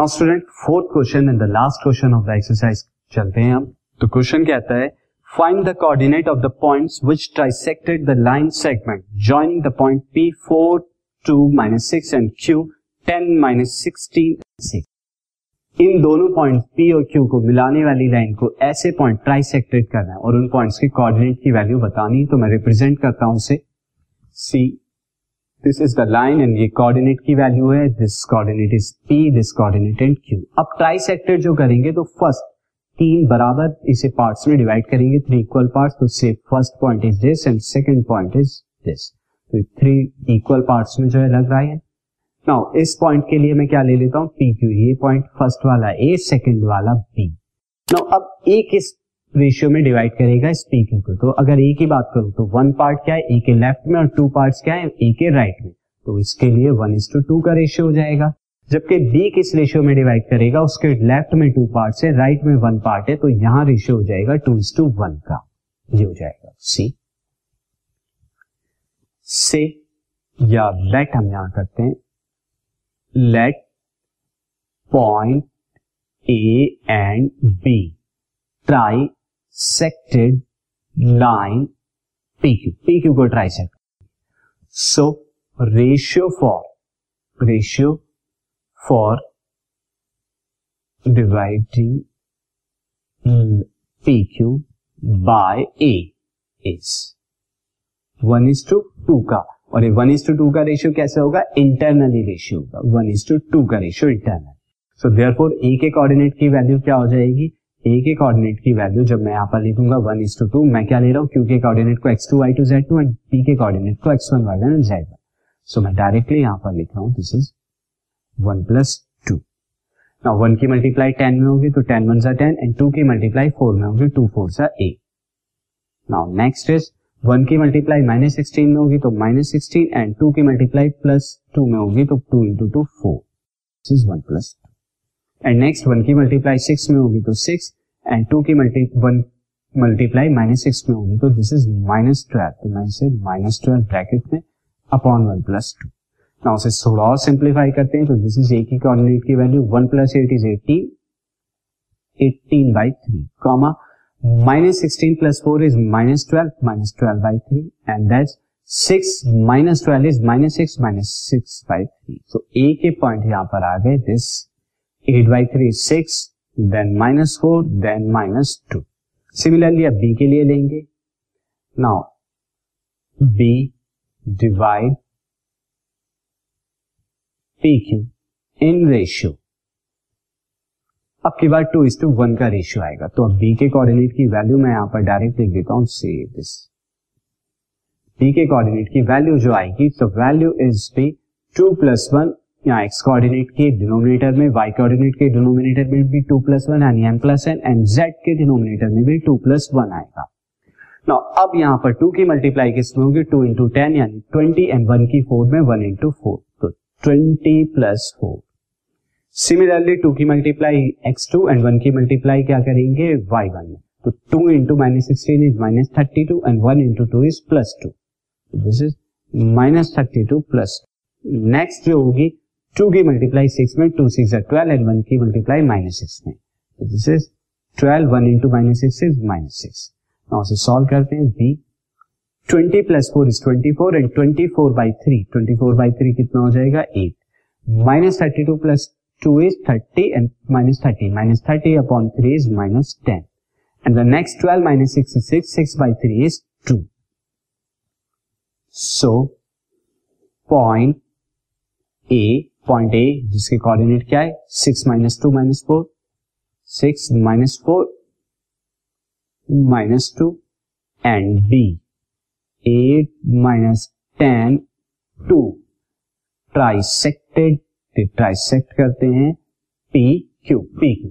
Now student fourth question in the last question of the exercise चलते हैं हम। तो क्वेश्चन कहता है find the coordinate of the points which trisected the line segment joining the point P four two minus six and Q ten minus sixteen इन दोनों point P और Q को मिलाने वाली लाइन को ऐसे पॉइंट ट्राइसेक्टेड करना है और उन पॉइंट्स के कोऑर्डिनेट की वैल्यू बतानी है तो मैं रिप्रेजेंट करता हूँ उसे see this is the line and ये कोऑर्डिनेट की वैल्यू है. This coordinate is P this coordinate and Q अब ट्राई सेक्टर जो करेंगे तो फ़र्स्ट तीन बराबर इसे पार्ट्स में डिवाइड करेंगे. थ्री इक्वल पार्ट्स तो से first point is this and second point is this तो थ्री इक्वल पार्ट्स में जो है लग रहा है. नाउ इस पॉइंट के लिए मैं क्या ले लेता हूँ? पी क्यू ये पॉइंट फ़र्स्ट वाला ए सेकंड वाला बी नाउ अब ए किस रेशियो में डिवाइड करेगा क्यू को। तो अगर ए की बात करूँ तो वन पार्ट क्या है? ए के लेफ़्ट में और टू पार्ट क्या है? ए के राइट में। तो इसके लिए वन इज़ टू टू का रेशियो हो जाएगा। जबकि बी किस रेशियो में डिवाइड करेगा? उसके लेफ़्ट में टू पार्ट है राइट में वन पार्ट है तो यहाँ रेशियो हो जाएगा टू इज़ टू वन का। ये हो जाएगा। सी से या लेट हम यहाँ करते हैं। Let point A and B trisected line PQ. PQ को trisect so ratio for ratio for dividing P Q by A is one is to two का. और ये वन इज़ टू टू का रेशियो कैसे होगा? इंटरनली रेशियो होगा. One is to two का ratio internal so therefore A के coordinate की वैल्यू क्या हो जाएगी? ए के कोऑर्डिनेट की वैल्यू जब मैं यहाँ पर लिखूँगा वन इज़ टू टू मैं क्या ले रहा हूँ? क्यू के कोऑर्डिनेट को X two Y two Z two and P के कोऑर्डिनेट को X one Y one and Z one so मैं डायरेक्टली यहाँ पर लिख रहा हूँ this is one plus two ना वन की मल्टीप्लाई टेन में होगी तो टेन वन सा टेन एंड टू की मल्टीप्लाई फोर में होगी टू फोर सा eight now next is one की मल्टीप्लाई माइनस सिक्सटीन में होगी तो माइनस सिक्सटीन एंड टू की मल्टीप्लाई प्लस टू में होगी तो two into two four this is one plus and next one की मल्टीप्लाई सिक्स में होगी तो सिक्स एंड टू की multi one multiply minus six में होगी तो दिस इज़ माइनस ट्वेल्व तो मैं इसे माइनस ट्वेल्व ब्रैकेट में अपॉन वन प्लस टू ना उसे थोड़ा और सिंप्लीफाई करते हैं तो दिस इज़ ए की कोऑर्डिनेट की value one plus eight is eighteen eighteen by three comma minus sixteen plus four is minus twelve minus twelve by three and that's six minus twelve is minus six minus six by three तो A के point यहाँ पर आ गए this eight by three six then minus four then minus two similarly अब B के लिए लेंगे। Now B divide P Q in ratio अब की बार टू इज़ टू वन का रेशियो आएगा। तो अब बी के कोऑर्डिनेट की वैल्यू मैं यहाँ पर डायरेक्ट लिख देता हूँ से दिस बी के कोऑर्डिनेट की वैल्यू जो आएगी तो value is B two plus one यहाँ एक्स कोऑर्डिनेट के डिनोमिनेटर में वाई कोऑर्डिनेट के डिनोमिनेटर में भी टू प्लस वन यानी M plus N and Z के डिनोमिनेटर में भी टू प्लस वन आएगा। ना अब यहाँ पर टू की मल्टीप्लाई किसमें होगी? टू इंटू टेन यानी ट्वेंटी एंड वन की फोर में वन इंटू फोर तो twenty plus four similarly two की multiply X two and one की मल्टीप्लाई क्या करेंगे? वाई वन में। तो two into minus sixteen is minus thirty two and one into two is plus two this is minus thirty two plus next जो होगी two की multiply six में two six twelve and one की multiply minus six में। This is twelve one into minus six is minus six now से solve करते हैं B twenty plus four is twenty four and twenty four by three twenty four by three कितना हो जाएगा? Eight minus thirty two plus two is thirty and minus thirty minus thirty upon three is minus ten and the next twelve minus six is six six by three is two so point A point A जिसके coordinate क्या है? Six minus two minus four six minus four minus two and B eight minus ten two trisected trisect करते हैं P Q P Q